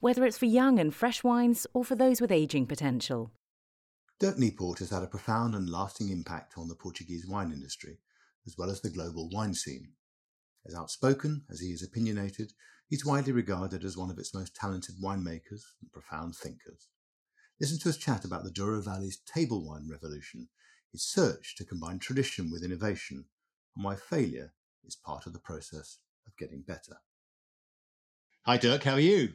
whether it's for young and fresh wines or for those with aging potential. Dirk Niepoort has had a profound and lasting impact on the Portuguese wine industry, as well as the global wine scene. As outspoken as he is opinionated, he's widely regarded as one of its most talented winemakers and profound thinkers. Listen to us chat about the Douro Valley's table wine revolution, his search to combine tradition with innovation, and why failure is part of the process of getting better. Hi, Dirk, how are you?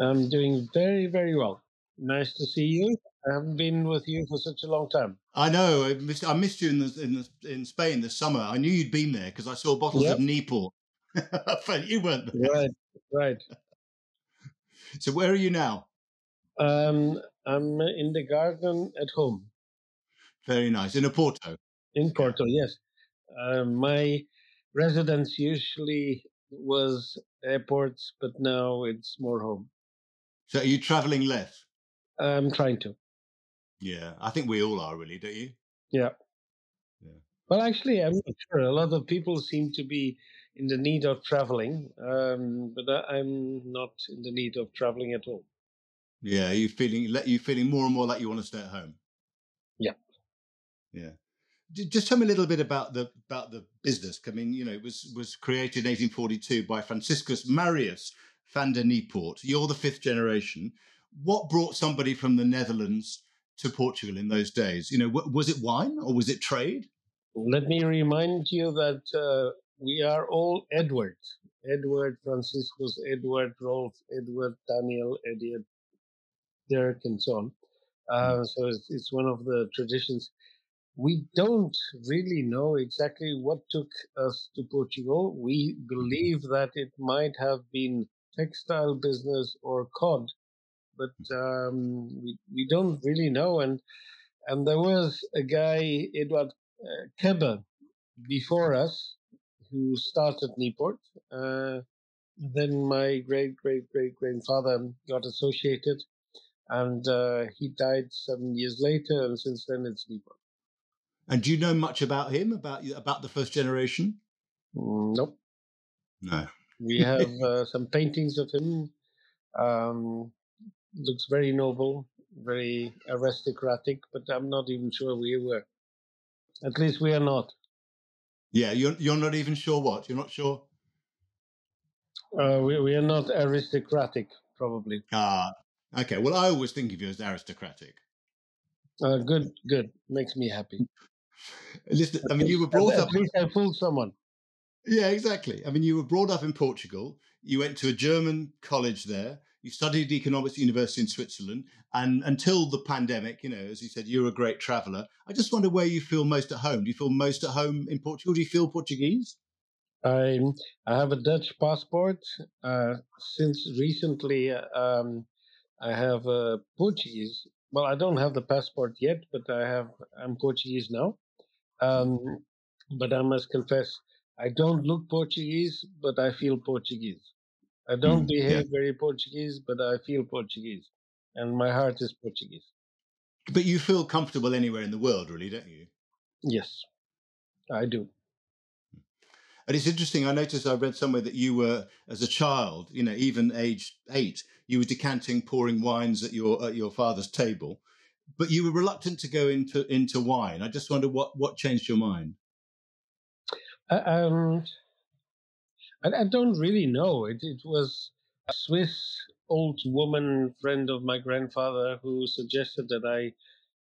I'm doing very, very well. Nice to see you. I haven't been with you for such a long time. I know. I missed, I missed you in the, in, the, in Spain this summer. I knew you'd been there because I saw bottles yep. of Niepoort. you weren't there. Right, right. So where are you now? Um, I'm in the garden at home. Very nice. In Oporto? In Porto, yes. Uh, my residence usually was airports, but now it's more home. So are you traveling less? I'm trying to. Yeah, I think we all are, really, don't you? Yeah. Yeah. Well, actually, I'm not sure. A lot of people seem to be in the need of traveling, um, but I'm not in the need of traveling at all. Yeah, are you feeling you feeling more and more like you want to stay at home. Yeah. Yeah just tell me a little bit about the about the business. I mean, you know, it was was created in 1842 by Franciscus Marius van der Niepoort. You're the fifth generation. What brought somebody from the Netherlands to Portugal in those days? You know, was it wine or was it trade? Let me remind you that uh, we are all Edward. Edward Franciscus, Edward Rolf, Edward Daniel, Edward Derek, and so on. Uh, hmm. so it's, it's one of the traditions we don't really know exactly what took us to Portugal. We believe that it might have been textile business or cod, but um, we we don't really know. And and there was a guy Edward uh, Kebber before us who started Niepoort. Uh, then my great great great grandfather got associated, and uh, he died seven years later. And since then, it's Niepoort. And do you know much about him, about about the first generation? Mm, nope. No. We have uh, some paintings of him. Um, looks very noble, very aristocratic, but I'm not even sure we were. At least we are not. Yeah, you're you're not even sure what? You're not sure? Uh, we we are not aristocratic, probably. Ah, okay. Well, I always think of you as aristocratic. Uh, good, good. Makes me happy. Listen, I mean, you were brought at up. At least I fooled someone. Yeah, exactly. I mean, you were brought up in Portugal. You went to a German college there. You studied economics at university in Switzerland, and until the pandemic, you know, as you said, you're a great traveller. I just wonder where you feel most at home. Do you feel most at home in Portugal? Do you feel Portuguese? I I have a Dutch passport. Uh, since recently, um, I have a Portuguese. Well, I don't have the passport yet, but I have. I'm Portuguese now. Um, but I must confess, I don't look Portuguese, but I feel Portuguese. I don't mm, behave yeah. very Portuguese, but I feel Portuguese, and my heart is Portuguese. But you feel comfortable anywhere in the world, really, don't you? Yes, I do. And it's interesting. I noticed I read somewhere that you were, as a child, you know, even age eight, you were decanting, pouring wines at your at your father's table but you were reluctant to go into into wine. I just wonder what what changed your mind. Uh, um, I, I, don't really know. It it was a Swiss old woman friend of my grandfather who suggested that I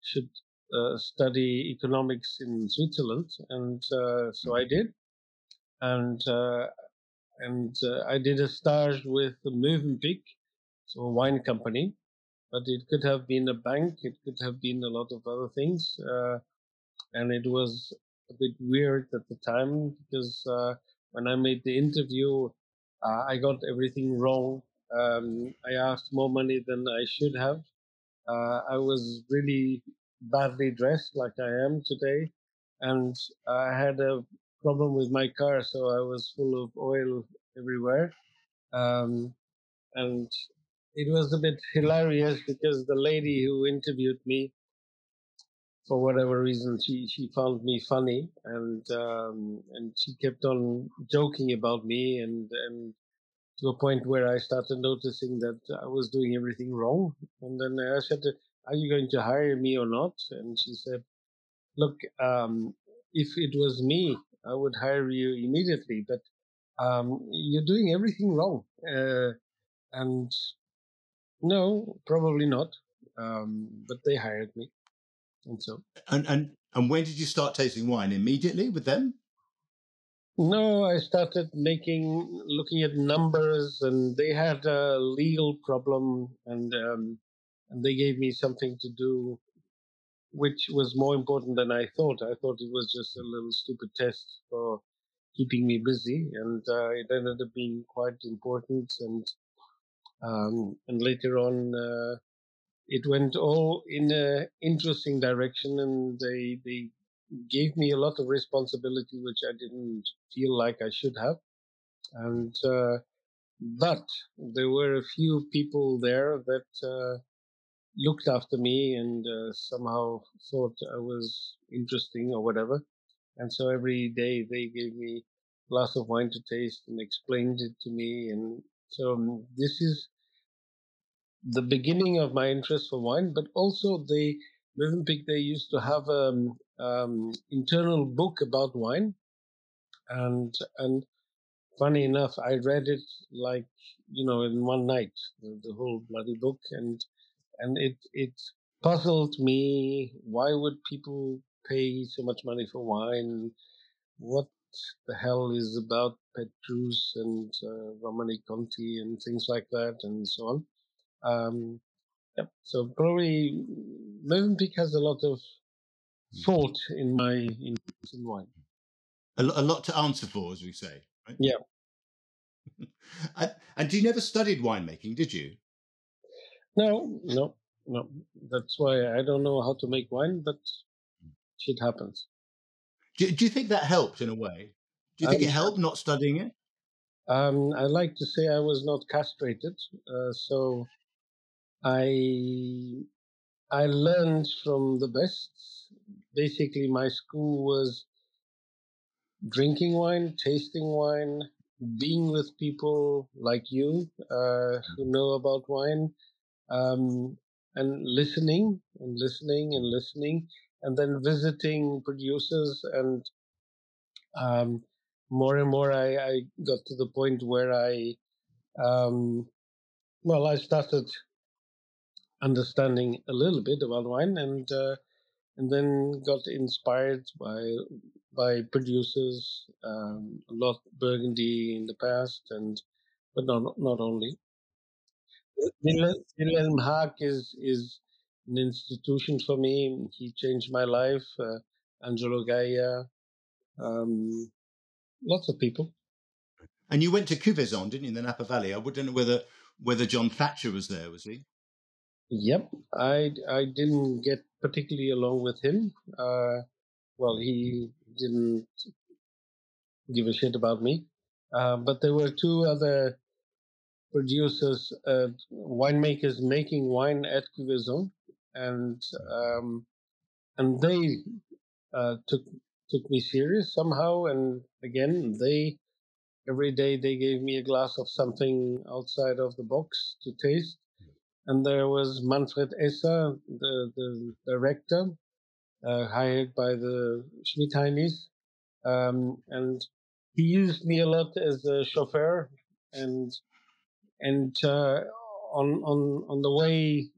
should uh, study economics in Switzerland, and uh, so I did. And uh, and uh, I did a stage with the Mövenpick, so a wine company, but it could have been a bank, it could have been a lot of other things. Uh, and it was a bit weird at the time because uh, when I made the interview, uh, I got everything wrong. Um, I asked more money than I should have. Uh, I was really badly dressed, like I am today, and I had a problem with my car, so I was full of oil everywhere. Um, and it was a bit hilarious because the lady who interviewed me, for whatever reason, she, she found me funny and um, and she kept on joking about me and and to a point where I started noticing that I was doing everything wrong. And then I said, "Are you going to hire me or not?" And she said, "Look, um, if it was me, I would hire you immediately, but um, you're doing everything wrong." Uh, and no, probably not. Um, but they hired me, so. And and and when did you start tasting wine? Immediately with them? No, I started making, looking at numbers, and they had a legal problem, and um, and they gave me something to do, which was more important than I thought. I thought it was just a little stupid test for keeping me busy, and uh, it ended up being quite important. And um, and later on, uh, it went all in an interesting direction, and they they gave me a lot of responsibility, which I didn't feel like I should have. And uh, but there were a few people there that uh, looked after me and uh, somehow thought I was interesting or whatever. And so every day they gave me a glass of wine to taste and explained it to me. And so um, this is the beginning of my interest for wine, but also they Mövenpick, they used to have an um, um, internal book about wine, and and funny enough, I read it like you know in one night, the, the whole bloody book, and and it it puzzled me. Why would people pay so much money for wine? What the hell is about Petrus and uh, Romanée Conti and things like that, and so on. Um, Yep. So probably Mövenpick has a lot of hmm. thought in my in, in wine. A, a, lot to answer for, as we say. Right? Yeah. and, and you never studied winemaking, did you? No, no, no. That's why I don't know how to make wine, but shit happens. Do, do you think that helped in a way? Do you think um, it helped not studying it? Um, I like to say I was not castrated, uh, so I I learned from the best. Basically, my school was drinking wine, tasting wine, being with people like you uh, who know about wine, um, and listening and listening and listening, and then visiting producers. And um, more and more, I, I, got to the point where I, um, well, I started understanding a little bit about wine and uh, and then got inspired by by producers um, a lot Burgundy in the past and but not not only Wilhelm Haag is is an institution for me. He changed my life. Uh, Angelo Gaja, um, lots of people. And you went to Cuvaison, didn't you, in the Napa Valley? I wouldn't know whether whether John Thatcher was there, was he? Yep, I I didn't get particularly along with him. Uh, well, he didn't give a shit about me. Uh, but there were two other producers, uh, winemakers making wine at Cuvaison, and um, and they uh, took took me serious somehow. And again, they every day they gave me a glass of something outside of the box to taste and there was Manfred Esser, the, the director, uh, hired by the Schmidheinys. Um, and he used me a lot as a chauffeur and and uh, on on on the way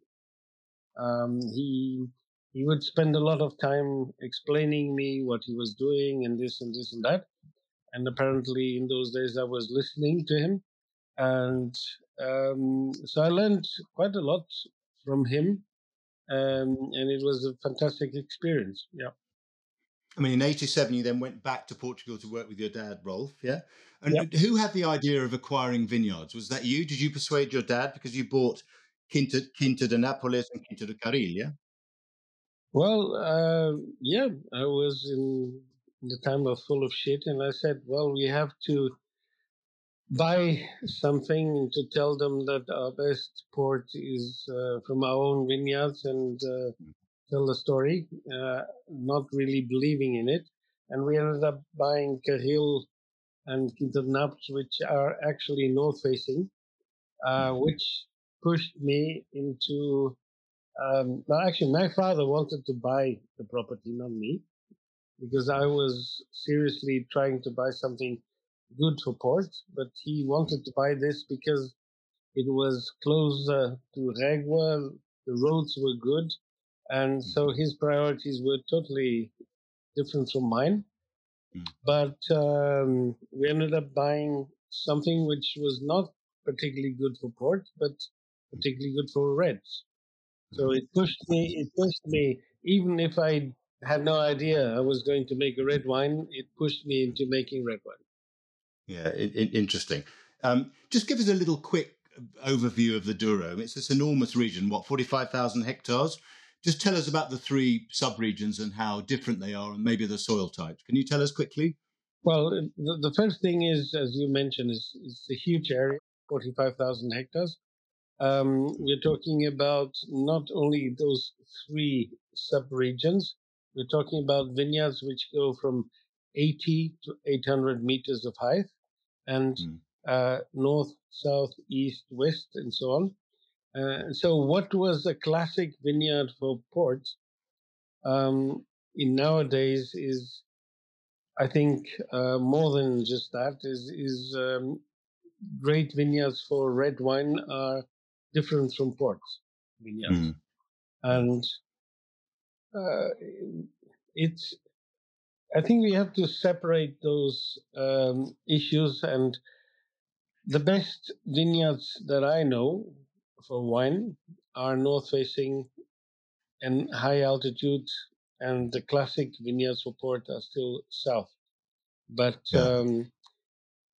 um, he he would spend a lot of time explaining me what he was doing and this and this and that and apparently in those days I was listening to him and um, so I learned quite a lot from him, um, and it was a fantastic experience. Yeah. I mean, in '87, you then went back to Portugal to work with your dad, Rolf. Yeah. And yep. who had the idea of acquiring vineyards? Was that you? Did you persuade your dad because you bought Quinta, Quinta de Nápoles and Quinta de Carril, yeah? Well, uh, yeah, I was in the time of full of shit, and I said, well, we have to buy something to tell them that our best port is uh, from our own vineyards and uh, tell the story, uh, not really believing in it. And we ended up buying Carril and Quinta which are actually north facing, uh, mm-hmm. which pushed me into. Um, well, actually, my father wanted to buy the property, not me, because I was seriously trying to buy something good for port, but he wanted to buy this because it was closer to Régua, the roads were good, and so mm-hmm. his priorities were totally different from mine. Mm. But um, we ended up buying something which was not particularly good for port, but particularly good for reds. So mm-hmm. it pushed me. It pushed me. Even if I had no idea I was going to make a red wine, it pushed me into making red wine. Yeah, it, it, interesting. Um, just give us a little quick overview of the Douro. It's this enormous region. What forty-five thousand hectares? Just tell us about the three subregions and how different they are, and maybe the soil types. Can you tell us quickly? Well, the, the first thing is, as you mentioned, is it's a huge area, forty-five thousand hectares. Um, we're talking about not only those three subregions. We're talking about vineyards which go from 80 to 800 meters of height, and mm. uh, north, south, east, west, and so on. Uh, so, what was a classic vineyard for port um, in nowadays is, I think, uh, more than just that. Is is um, great vineyards for red wine are different from port vineyards, mm. and uh, it's. I think we have to separate those um, issues and the best vineyards that I know for wine are north facing and high altitude, and the classic vineyards for port are still south. But yeah. um,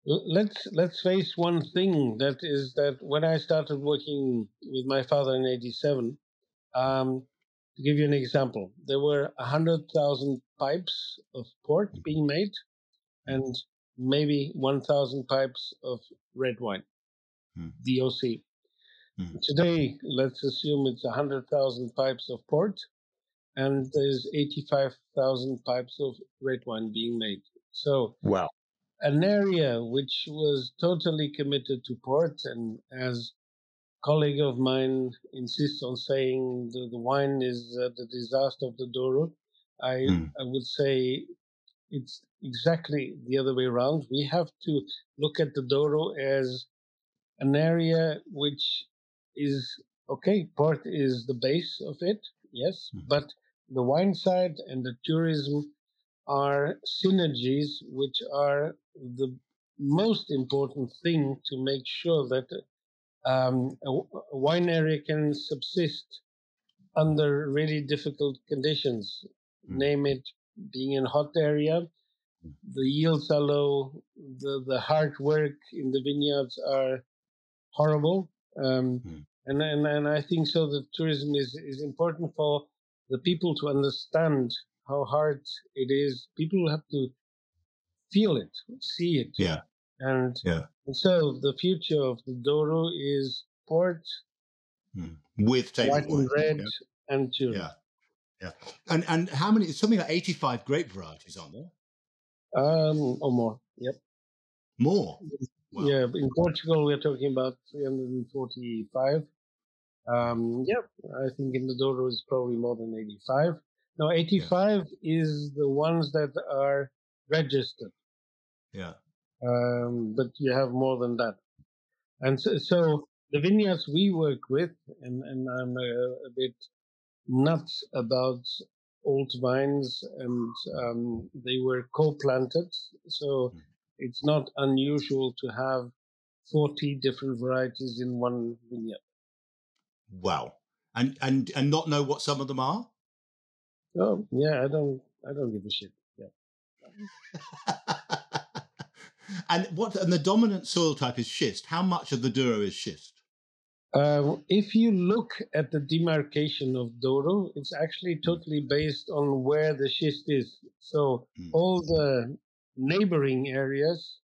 let's let's face one thing that is that when I started working with my father in '87, um, to give you an example, there were hundred thousand pipes of port being made, and maybe one thousand pipes of red wine, hmm. DOC. Mm. Today, let's assume it's 100,000 pipes of port and there's 85,000 pipes of red wine being made. So, wow. An area which was totally committed to port, and as colleague of mine insists on saying the, the wine is uh, the disaster of the Douro, I, mm. I would say it's exactly the other way around. We have to look at the Douro as an area which is okay. Port is the base of it, yes, mm-hmm. but the wine side and the tourism are synergies which are the most important thing to make sure that um, a, a, wine area can subsist under really difficult conditions. Mm. Name it being in hot area, hmm. the yields are low, the, the hard work in the vineyards are horrible. Um, mm and and, and I think so that tourism is is important for the people to understand how hard it is. People have to feel it, see it. Yeah. And, yeah. and so the future of the Douro is port hmm. with table white and red yeah. and. Yeah. Yeah. And and how many something like eighty five grape varieties on there? Um or more. Yep. More. Wow. Yeah, in Portugal we're talking about 345. Um, yeah, I think in the Douro is probably more than 85. No, 85 yeah. is the ones that are registered. Yeah. Um, but you have more than that. And so, so the vineyards we work with, and, and I'm a, a bit nuts about old vines, and um, they were co-planted. So mm. it's not unusual to have 40 different varieties in one vineyard. Wow. And and and not know what some of them are? Oh yeah, I don't I don't give a shit. Yeah. and what and the dominant soil type is schist. How much of the Douro is schist? Uh, if you look at the demarcation of Douro, it's actually Mm. totally based on where the schist is. So Mm. all the neighboring areas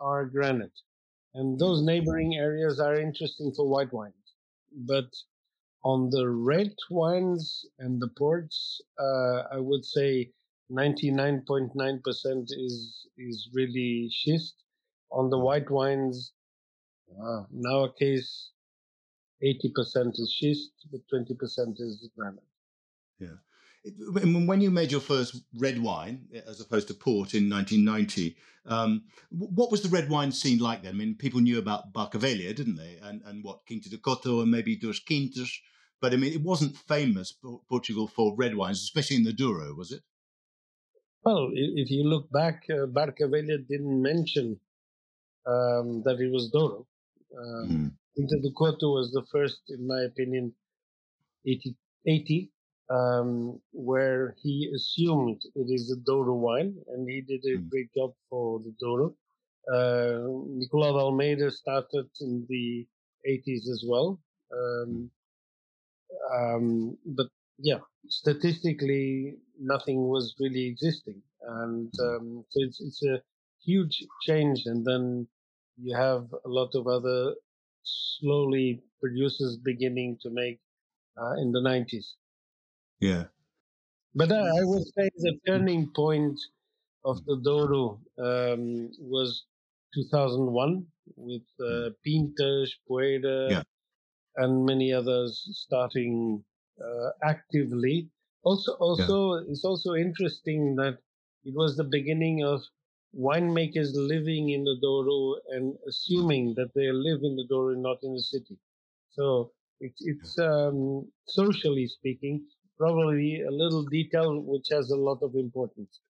are granite. And those neighboring areas are interesting for white wines. But on the red wines and the ports, uh, I would say 99.9% is is really schist. On the white wines, uh, nowadays 80% is schist, but 20% is granite. Yeah. It- when you made your first red wine, eh, as opposed to port in 1990, um, what was the red wine scene like then? I mean, people knew about Barca Velha, didn't they? And and what Quinta de Côtto and maybe Duas Quintas, but I mean, it wasn't famous Por- Portugal for red wines, especially in the Douro, was it? Well, if you look back, uh, Barca Velha didn't mention um, that it was Douro. Um, Mm. Quinta de Côtto was the first, in my opinion, 80, 80 um, where he assumed it is a Douro wine, and he did a Mm. great job for the Douro. Uh, Nicolau Almeida started in the 80s as well. Um, um, but yeah, statistically, nothing was really existing. And um, so it's, it's a huge change. And then you have a lot of other slowly producers beginning to make uh, in the 90s. Yeah. But I, I would say the turning point of the Douro um, was 2001 with uh, Pintas, Poeira, Yeah. and many others starting uh, actively. Also, also, it's also interesting that it was the beginning of winemakers living in the Douro and assuming that they live in the Douro, not in the city. So it's it's um, socially speaking probably a little detail which has a lot of importance.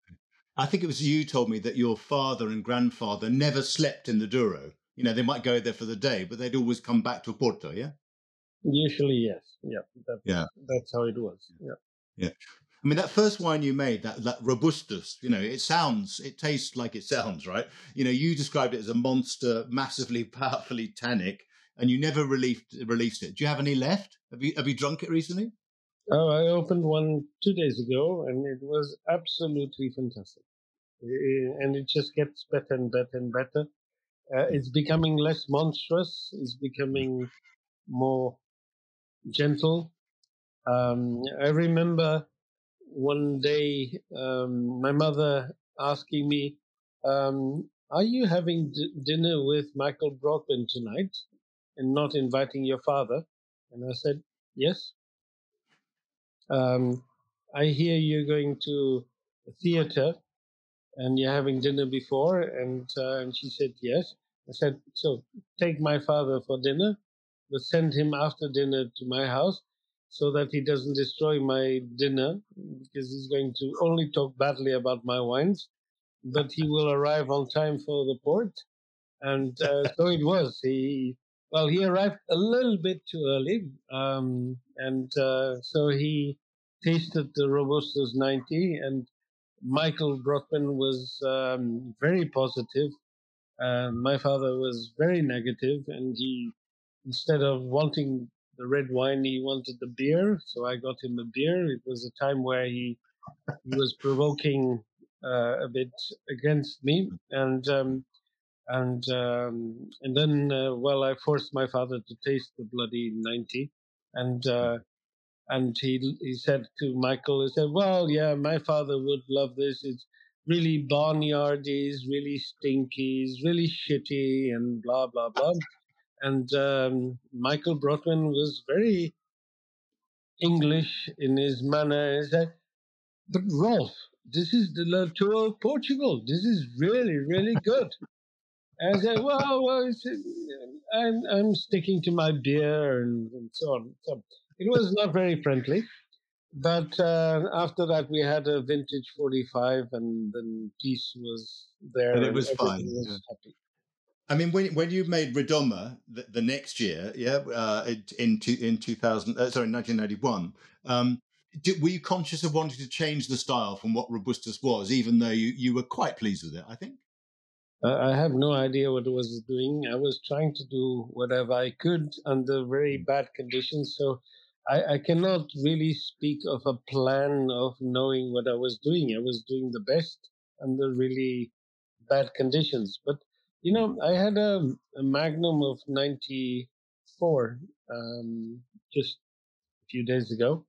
I think it was you told me that your father and grandfather never slept in the Douro. You know, they might go there for the day, but they'd always come back to Porto, yeah? Usually, yes, yeah, that, Yeah. that's how it was. Yeah. Yeah. I mean, that first wine you made, that, that Robustus, you know, it sounds, it tastes like it sounds, right? You know, you described it as a monster, massively, powerfully tannic, and you never released, released it. Do you have any left? Have you, have you drunk it recently? Oh, I opened one two days ago, and it was absolutely fantastic. And it just gets better and better and better. Uh, it's becoming less monstrous. It's becoming more gentle. Um, I remember one day um, my mother asking me, um, "Are you having d- dinner with Michael Broadbent tonight, and not inviting your father?" And I said, "Yes." Um, I hear you're going to a theater and you're having dinner before. And, uh, and she said, yes. I said, so take my father for dinner, but send him after dinner to my house so that he doesn't destroy my dinner because he's going to only talk badly about my wines, but he will arrive on time for the port. And uh, so it was. He, well, he arrived a little bit too early. Um, and uh, so he tasted the Robustus 90 and Michael Broadbent was um, very positive. Uh, my father was very negative, and he, instead of wanting the red wine, he wanted the beer. So I got him a beer. It was a time where he he was provoking uh, a bit against me, and um, and um, and then uh, well, I forced my father to taste the bloody ninety, and uh, and he he said to Michael, he said, "Well, yeah, my father would love this. It's really barnyardy, it's really stinky, it's really shitty, and blah blah blah." And um, Michael Broadbent was very English in his manner. He said, "But Rolf, this is the Latour of Portugal. This is really really good." And I said, "Well, well, uh, I'm I'm sticking to my beer and, and so on." So it was not very friendly. But uh, after that, we had a vintage 45, and then peace was there. And it was fine, Was yeah. I mean, when when you made Redoma the, the next year, yeah, uh, in in two thousand, uh, sorry, nineteen ninety one, um, were you conscious of wanting to change the style from what Robustus was, even though you, you were quite pleased with it? I think. I have no idea what I was doing. I was trying to do whatever I could under very bad conditions. So I, I, cannot really speak of a plan of knowing what I was doing. I was doing the best under really bad conditions. But, you know, I had a, a Magnum of 94 um, just a few days ago.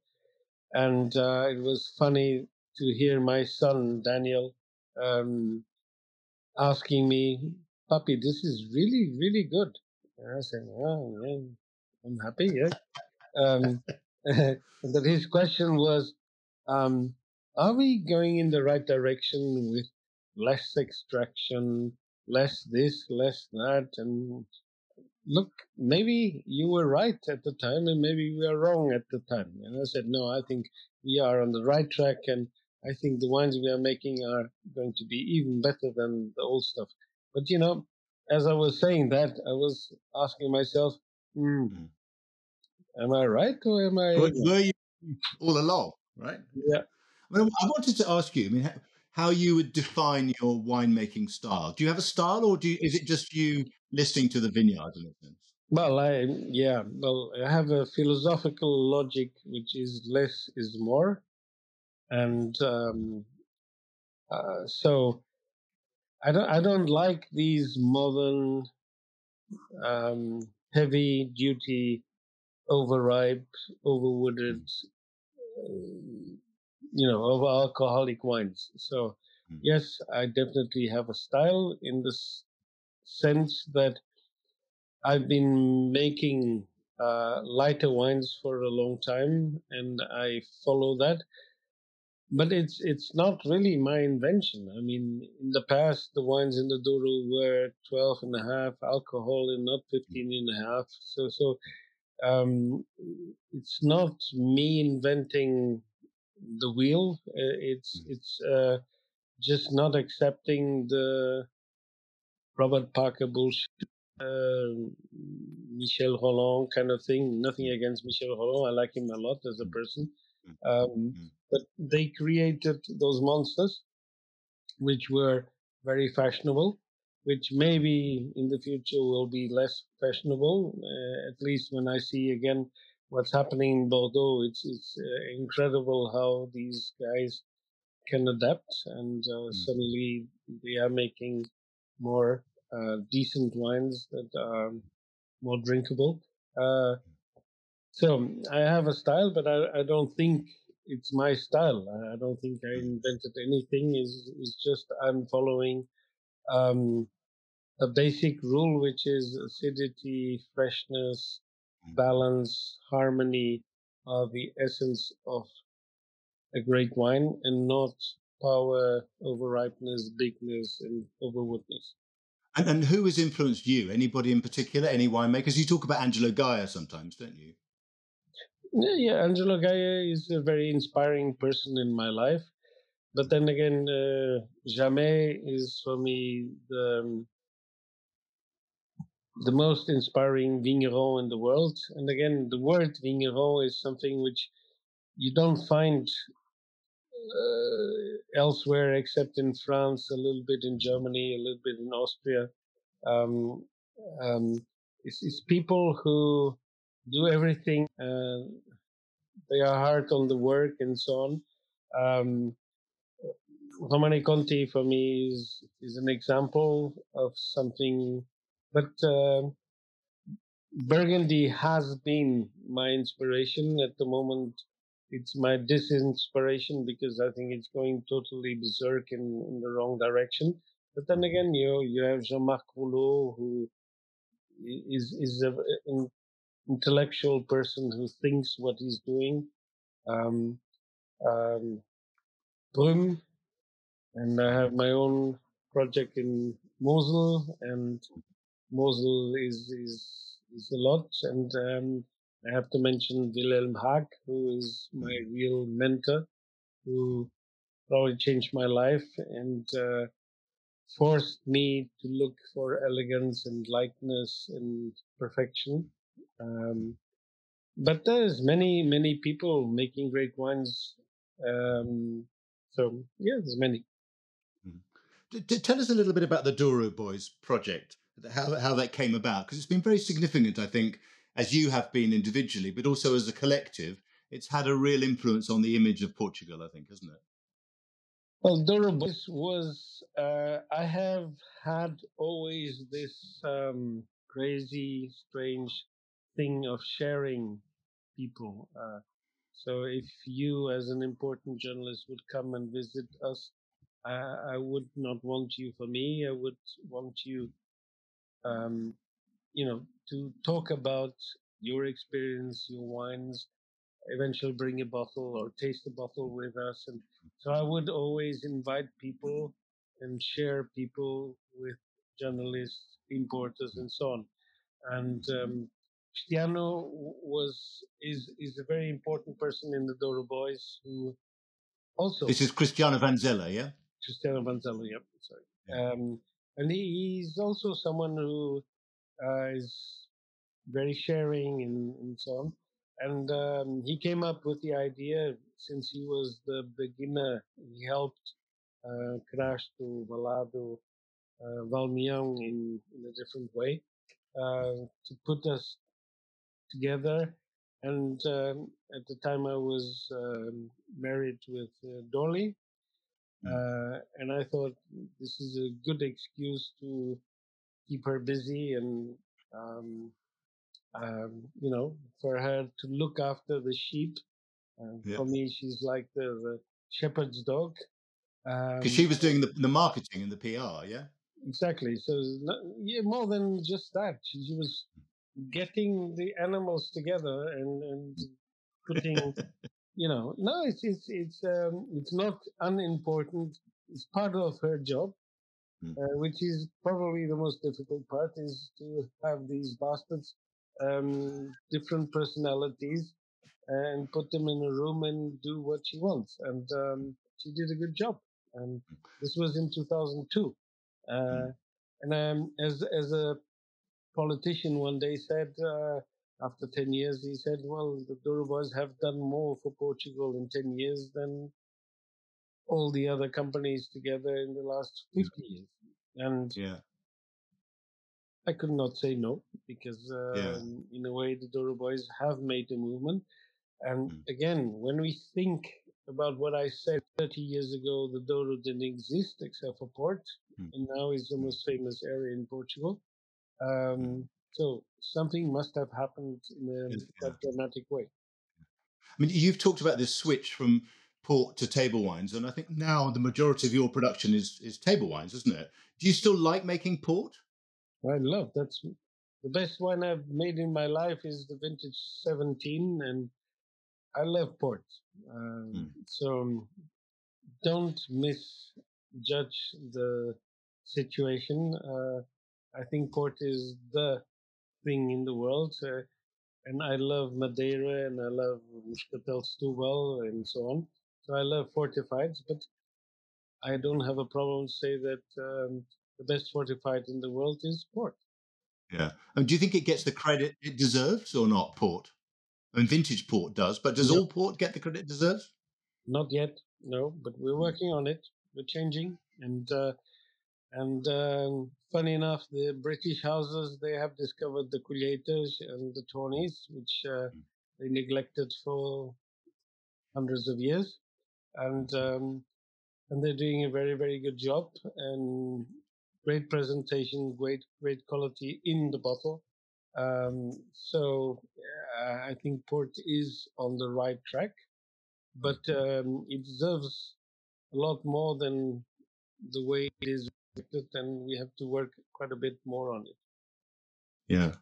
And uh, it was funny to hear my son, Daniel, um, asking me, Puppy, this is really, really good. And I said, Oh, yeah, I'm happy, yeah. Um, but his question was, um, Are we going in the right direction with less extraction, less this, less that? And look, maybe you were right at the time and maybe we are wrong at the time. And I said, No, I think we are on the right track and I think the wines we are making are going to be even better than the old stuff. But you know, as I was saying that, I was asking myself, mm. am I right or am I? Were, were you all along, right? Yeah. I, mean, I wanted to ask you. I mean, how you would define your winemaking style? Do you have a style, or do you, is it just you listening to the vineyard in a sense? Well, I yeah, well, I have a philosophical logic which is less is more and um, uh, so I don't I don't like these modern um, heavy duty overripe overwooded uh, you know over alcoholic wines so mm. yes I definitely have a style in the sense that I've been making uh, lighter wines for a long time and I follow that but it's it's not really my invention. I mean, in the past, the wines in the Douro were 12 and a half alcohol and not 15 and a half. So, so um, it's not me inventing the wheel. Uh, it's mm. it's uh, just not accepting the Robert Parker bullshit, uh, Michel Rolland kind of thing. Nothing mm. against Michel Rolland. I like him a lot as a mm. person. Um, but they created those monsters, which were very fashionable, which maybe in the future will be less fashionable. Uh, at least when I see again what's happening in Bordeaux, it's it's uh, incredible how these guys can adapt, and uh, mm. suddenly they are making more uh, decent wines that are more drinkable. Uh, so I have a style, but I, I don't think it's my style. I don't think I invented anything. Is is just I'm following um, a basic rule, which is acidity, freshness, mm. Balance, harmony are the essence of a great wine, and not power, overripeness, bigness, and overwoodness. And, and who has influenced you? Anybody in particular? Any winemakers? You talk about Angelo Gaja sometimes, don't you? Yeah, yeah, Angelo Gaja is a very inspiring person in my life. But then again, uh, Gamay is for me the um, the most inspiring vigneron in the world. And again, the word vigneron is something which you don't find uh, elsewhere except in France, a little bit in Germany, a little bit in Austria. Um, um, it's, it's people who do everything. Uh, they are hard on the work and so on. Um, Romanée Conti for me is is an example of something, but uh, Burgundy has been my inspiration at the moment. It's my disinspiration because I think it's going totally berserk in, in the wrong direction. But then again, you you have Jean-Marc Roulot who is is a, intellectual person who thinks what he's doing. Um, um, Brüm, and I have my own project in Mosel, and Mosel is is is a lot. And um, I have to mention Wilhelm Haag, who is my real mentor, who probably changed my life and uh, forced me to look for elegance and lightness and perfection. Um, but there's many, many people making great wines. Um, so yeah, there's many. Mm-hmm. D- tell us a little bit about the Douro Boys project, how, how that came about, because it's been very significant, I think, as you have been individually, but also as a collective. It's had a real influence on the image of Portugal, I think, hasn't it? Well, Boys was, uh, I have had always this um, crazy, strange thing of sharing people. Uh, so if you, as an important journalist, would come and visit us, I, I would not want you for me. I would want you, um, you know, to talk about your experience, your wines. Eventually, bring a bottle or taste a bottle with us, and so I would always invite people and share people with journalists, importers, and so on. And um, Cristiano was is is a very important person in the Douro Boys who also this is Cristiano van Zeller, yeah. Cristiano van Zeller, yep. Sorry, yeah. um, and he, he's also someone who uh, is very sharing and, and so on. And um, he came up with the idea since he was the beginner. He helped uh, Crash to Valado, uh, in, in a different way uh, to put us together. And um, at the time, I was um, married with uh, Dorli. Uh, and I thought this is a good excuse to keep her busy and um, um, you know, for her to look after the sheep. yeah. For me, she's like the, the shepherd's dog. Because um, she was doing the, the marketing and the PR, yeah? Exactly. So, yeah, more than just that, she, she was getting the animals together and, and putting, you know, no, it's, it's, it's, um, it's not unimportant. It's part of her job. Mm. Uh, which is probably the most difficult part is to have these bastards um, different personalities and put them in a room and do what she wants. And um, she did a good job. And this was in 2002. Uh, mm. and um, as as a politician one day said, uh, after 10 years, he said, well, the Douro Boys have done more for Portugal in 10 years than all the other companies together in the last 50 years. And yeah. I could not say no because, yeah. Um, in a way, the Douro Boys have made a movement. And mm. again, when we think about what I said 30 years ago, the Douro didn't exist except for port, mm. and now it's the most famous area in Portugal. Um, hmm. So something must have happened in a yeah. dramatic way. I mean, you've talked about this switch from port to table wines, and I think now the majority of your production is is table wines, isn't it? Do you still like making port? I love that's the best wine I've made in my life is the vintage 17, and I love port. Um, mm. So don't misjudge the situation. Uh, I think port is the thing in the world. Uh, and I love Madeira and I love Moscatel Setúbal and so on. So I love fortifieds, but I don't have a problem to say that um, the best fortified in the world is port. Yeah. And do you think it gets the credit it deserves or not, port? I mean, vintage port does, but does all port get the credit it deserves? Not yet, no, but we're hmm. working on it. We're changing. And, uh, and um, funny enough, the British houses, they have discovered the Colheitas and the Tawnies, which uh, hmm. they neglected for hundreds of years. And um, and they're doing a very very good job and great presentation, great great quality in the bottle. Um, so uh, I think port is on the right track, but um, it deserves a lot more than the way it is and we have to work quite a bit more on it. Yeah.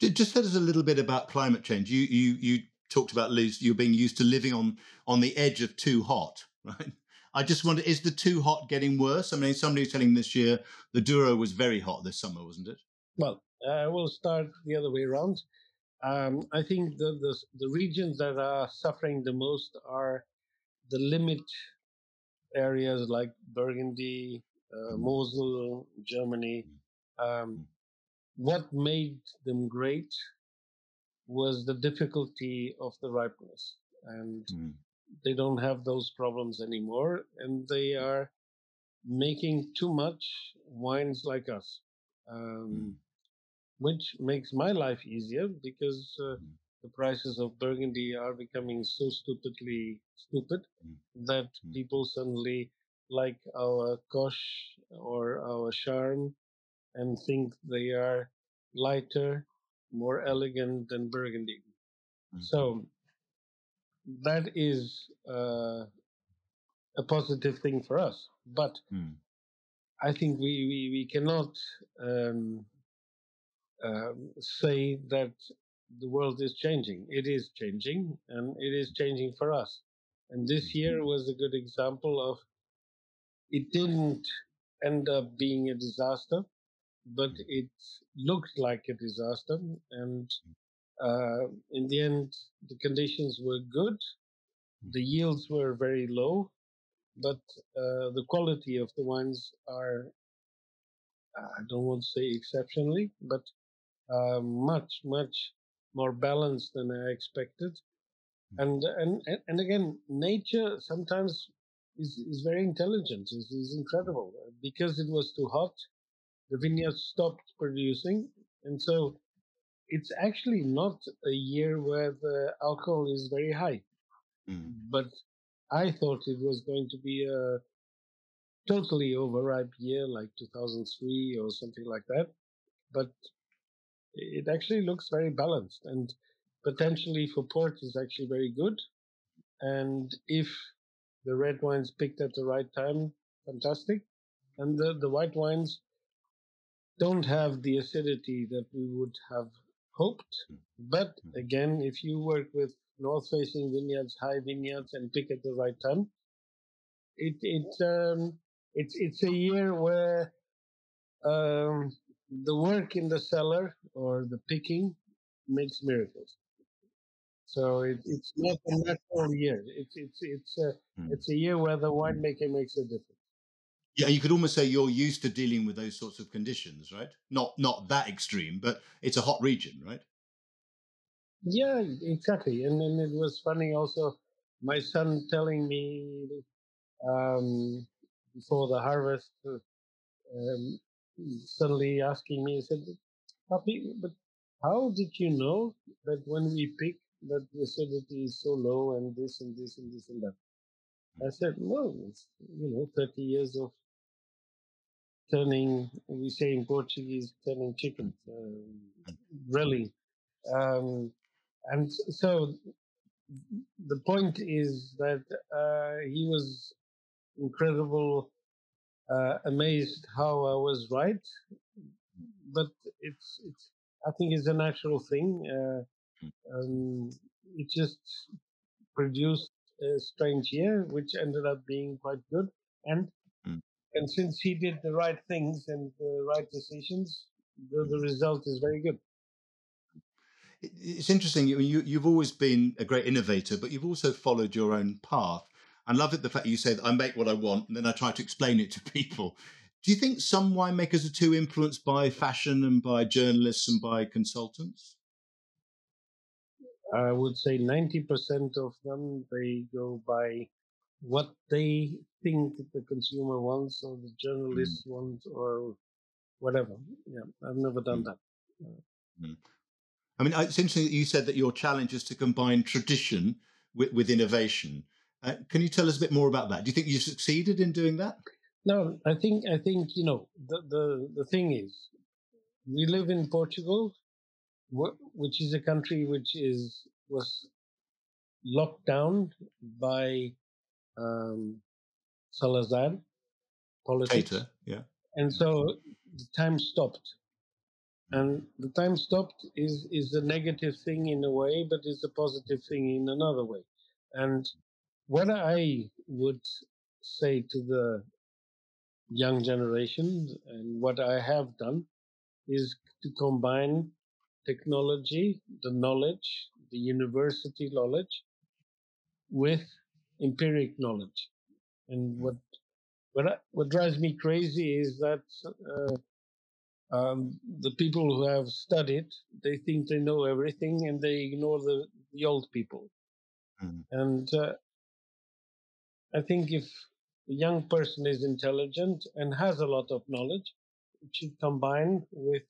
Just tell us a little bit about climate change. You you you talked about Liz, you being used to living on on the edge of too hot, right? I just wonder, is the too hot getting worse? I mean, somebody was telling this year the Douro was very hot this summer, wasn't it? Well, uh, we'll start the other way around. Um, I think the, the, the regions that are suffering the most are the limit areas like Burgundy, uh, mm. Mosel, Germany. Mm. Um, mm. what made them great was the difficulty of the ripeness, and mm they don't have those problems anymore, and they are making too much wines like us, um, which makes my life easier because uh, the prices of Burgundy are becoming so stupidly stupid that people suddenly like our Coche or our Charme and think they are lighter, more elegant than Burgundy. So that is uh, a positive thing for us. But Mm. I think we, we, we cannot um, um, say that the world is changing. It is changing, and it is changing for us. And this year was a good example of it didn't end up being a disaster, but it looked like a disaster. And uh, in the end, the conditions were good. The yields were very low, but uh, the quality of the wines are, I don't want to say exceptionally, but uh, much, much more balanced than I expected. And, and, and- and again, nature sometimes is, is very intelligent, is, is incredible. Because it was too hot, the vineyards stopped producing. And so it's actually not a year where the alcohol is very high. Mm. But I thought it was going to be a totally overripe year like 2003 or something like that. But it actually looks very balanced and potentially for port is actually very good. And if the red wines picked at the right time, fantastic. And the, the white wines don't have the acidity that we would have hoped. But again, if you work with north facing vineyards, high vineyards, and pick at the right time, it, it, um, it's, it's a year where um, the work in the cellar or the picking makes miracles. So it, it's not a natural year. It's it's it's a Mm. it's a year where the winemaker makes a difference. Yeah, you could almost say you're used to dealing with those sorts of conditions, right? Not not that extreme, but it's a hot region, right? Yeah, exactly. And then it was funny also. My son telling me um, before the harvest, uh, um, suddenly asking me, he said, "Papi, but how did you know that when we pick that the acidity is so low and this and this and this and that?" I said, "Well, it's you know, thirty years of turning. We say in Portuguese, turning chicken, um, really." Um, and so the point is that uh, he was incredible, uh, amazed how I was right. But it's it's I think it's a natural thing. Um, it just produced a strange year, which ended up being quite good. And Mm. and since he did the right things and the right decisions, the, the result is very good. It's interesting. You, you you've always been a great innovator, but you've also followed your own path. I love it the fact you say that I make what I want and then I try to explain it to people. Do you think some winemakers are too influenced by fashion and by journalists and by consultants? I would say 90% of them, they go by what they think the consumer wants or the mm. journalists wants or whatever. Yeah, I've never done mm. that. Mm. I mean, it's interesting that you said that your challenge is to combine tradition with, with innovation. Uh, can you tell us a bit more about that? Do you think you succeeded in doing that? No, I think, I think, you know, the, the, the thing is, we live in Portugal, which is a country which is, was locked down by um, Salazar politics. Yeah. and so the time stopped and the time stopped is is a negative thing in a way but it's a positive thing in another way and what i would say to the young generation and what i have done is to combine technology the knowledge the university knowledge with empiric knowledge and what what I, what drives me crazy is that uh, um, the people who have studied they think they know everything and they ignore the, the old people Mhm. and uh, i think if a young person is intelligent and has a lot of knowledge, it should combine with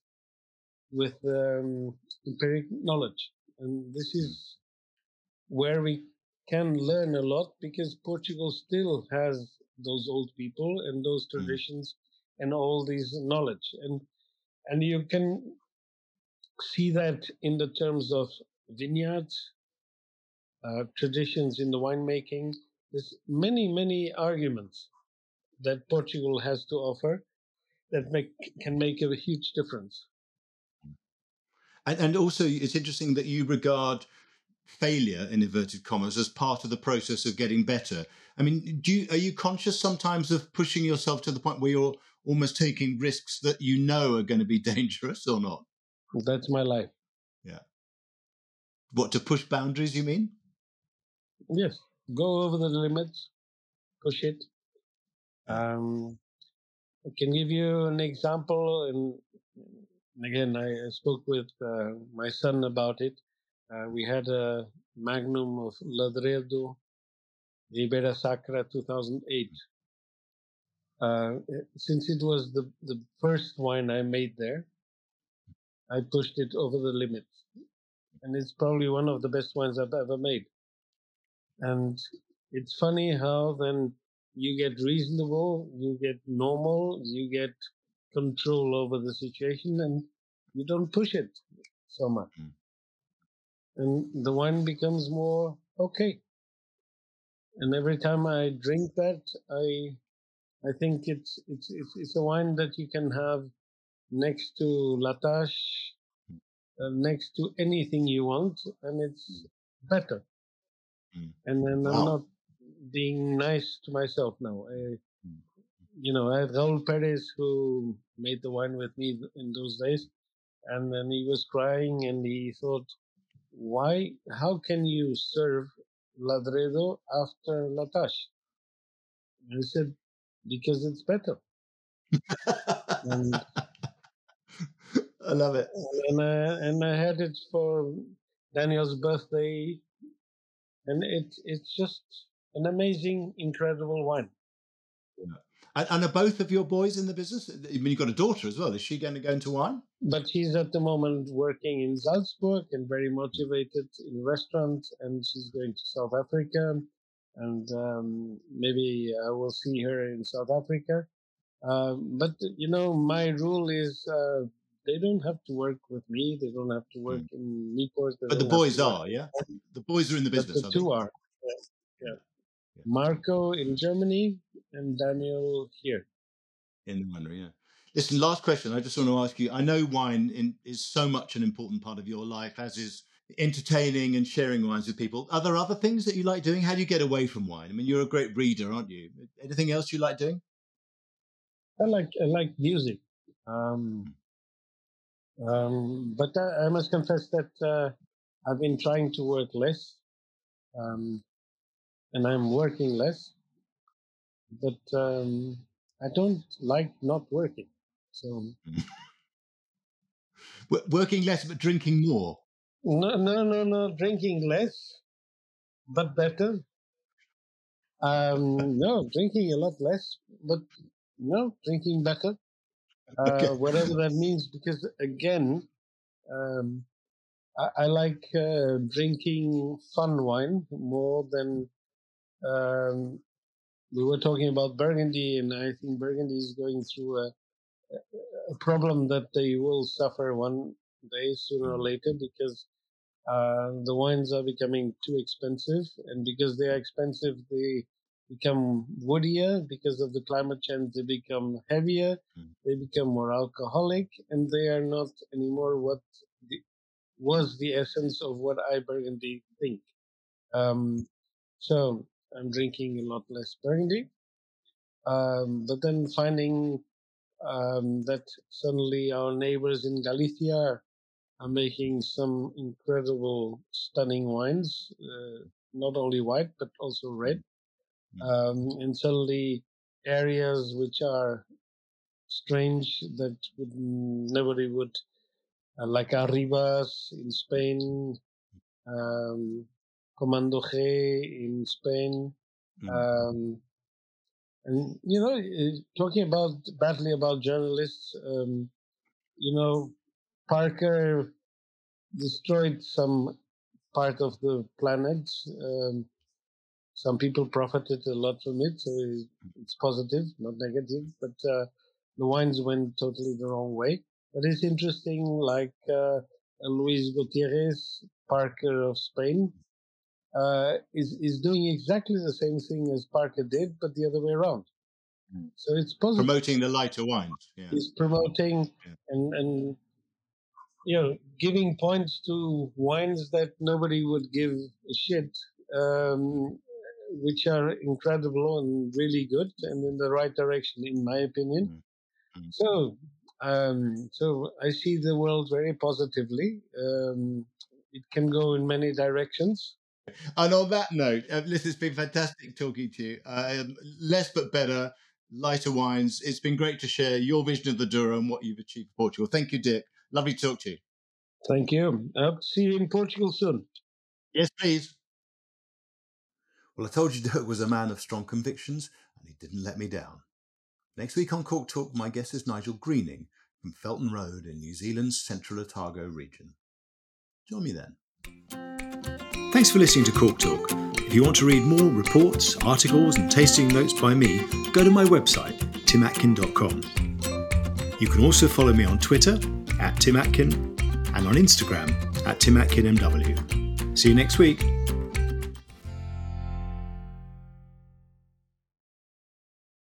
with um, empiric knowledge, and this is where we can learn a lot because Portugal still has those old people and those hmm. traditions mm. and all these knowledge and and you can see that in the terms of vineyards uh, traditions in the winemaking there's many many arguments that portugal has to offer that make can make a huge difference and, and also it's interesting that you regard failure in inverted commas as part of the process of getting better. I mean do you, are you conscious sometimes of pushing yourself to the point where you're almost taking risks that you know are going to be dangerous or not? That's my life. Yeah. What to push boundaries you mean? Yes. Go over the limits. Push it. Um, i can give you an example and again i spoke with uh, my son about it uh, we had a Magnum of Ladredo Ribeira Sacra 2008. Uh, since it was the, the first wine I made there, I pushed it over the limit. And it's probably one of the best wines I've ever made. And it's funny how then you get reasonable, you get normal, you get control over the situation, and you don't push it so much. Mm and the wine becomes more okay. And every time I drink that, I I think it's it's it's, it's a wine that you can have next to La Tâche, uh, next to anything you want, and it's better. Mm. And then I'm not being nice to myself now. I, mm. You know, I had Raul Perez who made the wine with me in those days, and then he was crying and he thought, why, how can you serve Ladredo after Latash? Tâche? I said, because it's better. and, I love it. And I, and I had it for Daniel's birthday, and it it's just an amazing, incredible wine. Yeah. And, and, are both of your boys in the business? I mean, you've got a daughter as well. Is she going to go into wine? But she's at the moment working in Salzburg and very motivated in restaurants, and she's going to South Africa. And um, maybe I will see her in South Africa. Uh, but you know, my rule is uh, they don't have to work with me. They don't have to work mm. in Niepoort. But the boys are, yeah. The boys are in the business. But the two are. Yeah. yeah. Marco in Germany and Daniel here. In the winery, yeah. Listen, last question. I just want to ask you. I know wine in, is so much an important part of your life, as is entertaining and sharing wines with people. Are there other things that you like doing? How do you get away from wine? I mean, you're a great reader, aren't you? Anything else you like doing? I like I like music, um, um, but I, I, must confess that uh, I've been trying to work less. Um, and I'm working less. But um, I don't like not working. So working less but drinking more. No, no, no, no. Drinking less, but better. Um, no, drinking a lot less, but no, drinking better. Uh, okay. Whatever that means, because again, um, I, I, like uh, drinking fun wine more than um, we were talking about Burgundy, and I think Burgundy is going through a, a problem that they will suffer one day sooner or later because uh, the wines are becoming too expensive, and because they are expensive, they become woodier. Because of the climate change, they become heavier. Mm. They become more alcoholic, and they are not anymore what the, was the essence of what I Burgundy think. Um, so I'm drinking a lot less Burgundy. Um, but then finding um, that suddenly our neighbors in Galicia are making some incredible, stunning wines, uh, not only white but also red. Mm. Um, and suddenly areas which are strange that would, nobody would, uh, like Arribas in Spain, um, Comando G in Spain, mm. um, And you know, eh, talking about badly about journalists, um, you know, Parker destroyed some part of the planet. Um, some people profited a lot from it, so it's positive, not negative. But uh, the wines went totally the wrong way. But it's interesting, like uh, Luis Gutierrez, Parker of Spain, uh, is is doing exactly the same thing as Parker did, but the other way around. Mm. So it's positive. Promoting the lighter wines. Yeah. He's promoting yeah. and and you know giving points to wines that nobody would give a shit, um, which are incredible and really good and in the right direction, in my opinion. Mm-hmm. So um, so I see the world very positively. Um, it can go in many directions. And on that note, uh, it's been fantastic talking to you. Um, less but better, lighter wines. It's been great to share your vision of the Douro and what you've achieved for Portugal. Thank you, Dick. Lovely to talk to you. Thank you. I hope to see you in Portugal soon. Yes, please. Well, I told you Dirk was a man of strong convictions, and he didn't let me down. Next week on Cork Talk, my guest is Nigel Greening from Felton Road in New Zealand's Central Otago region. Join me then. Thanks for listening to Cork Talk. If you want to read more reports, articles, and tasting notes by me, go to my website, timatkin.com. You can also follow me on Twitter at timatkin and on Instagram at timatkinmw. See you next week.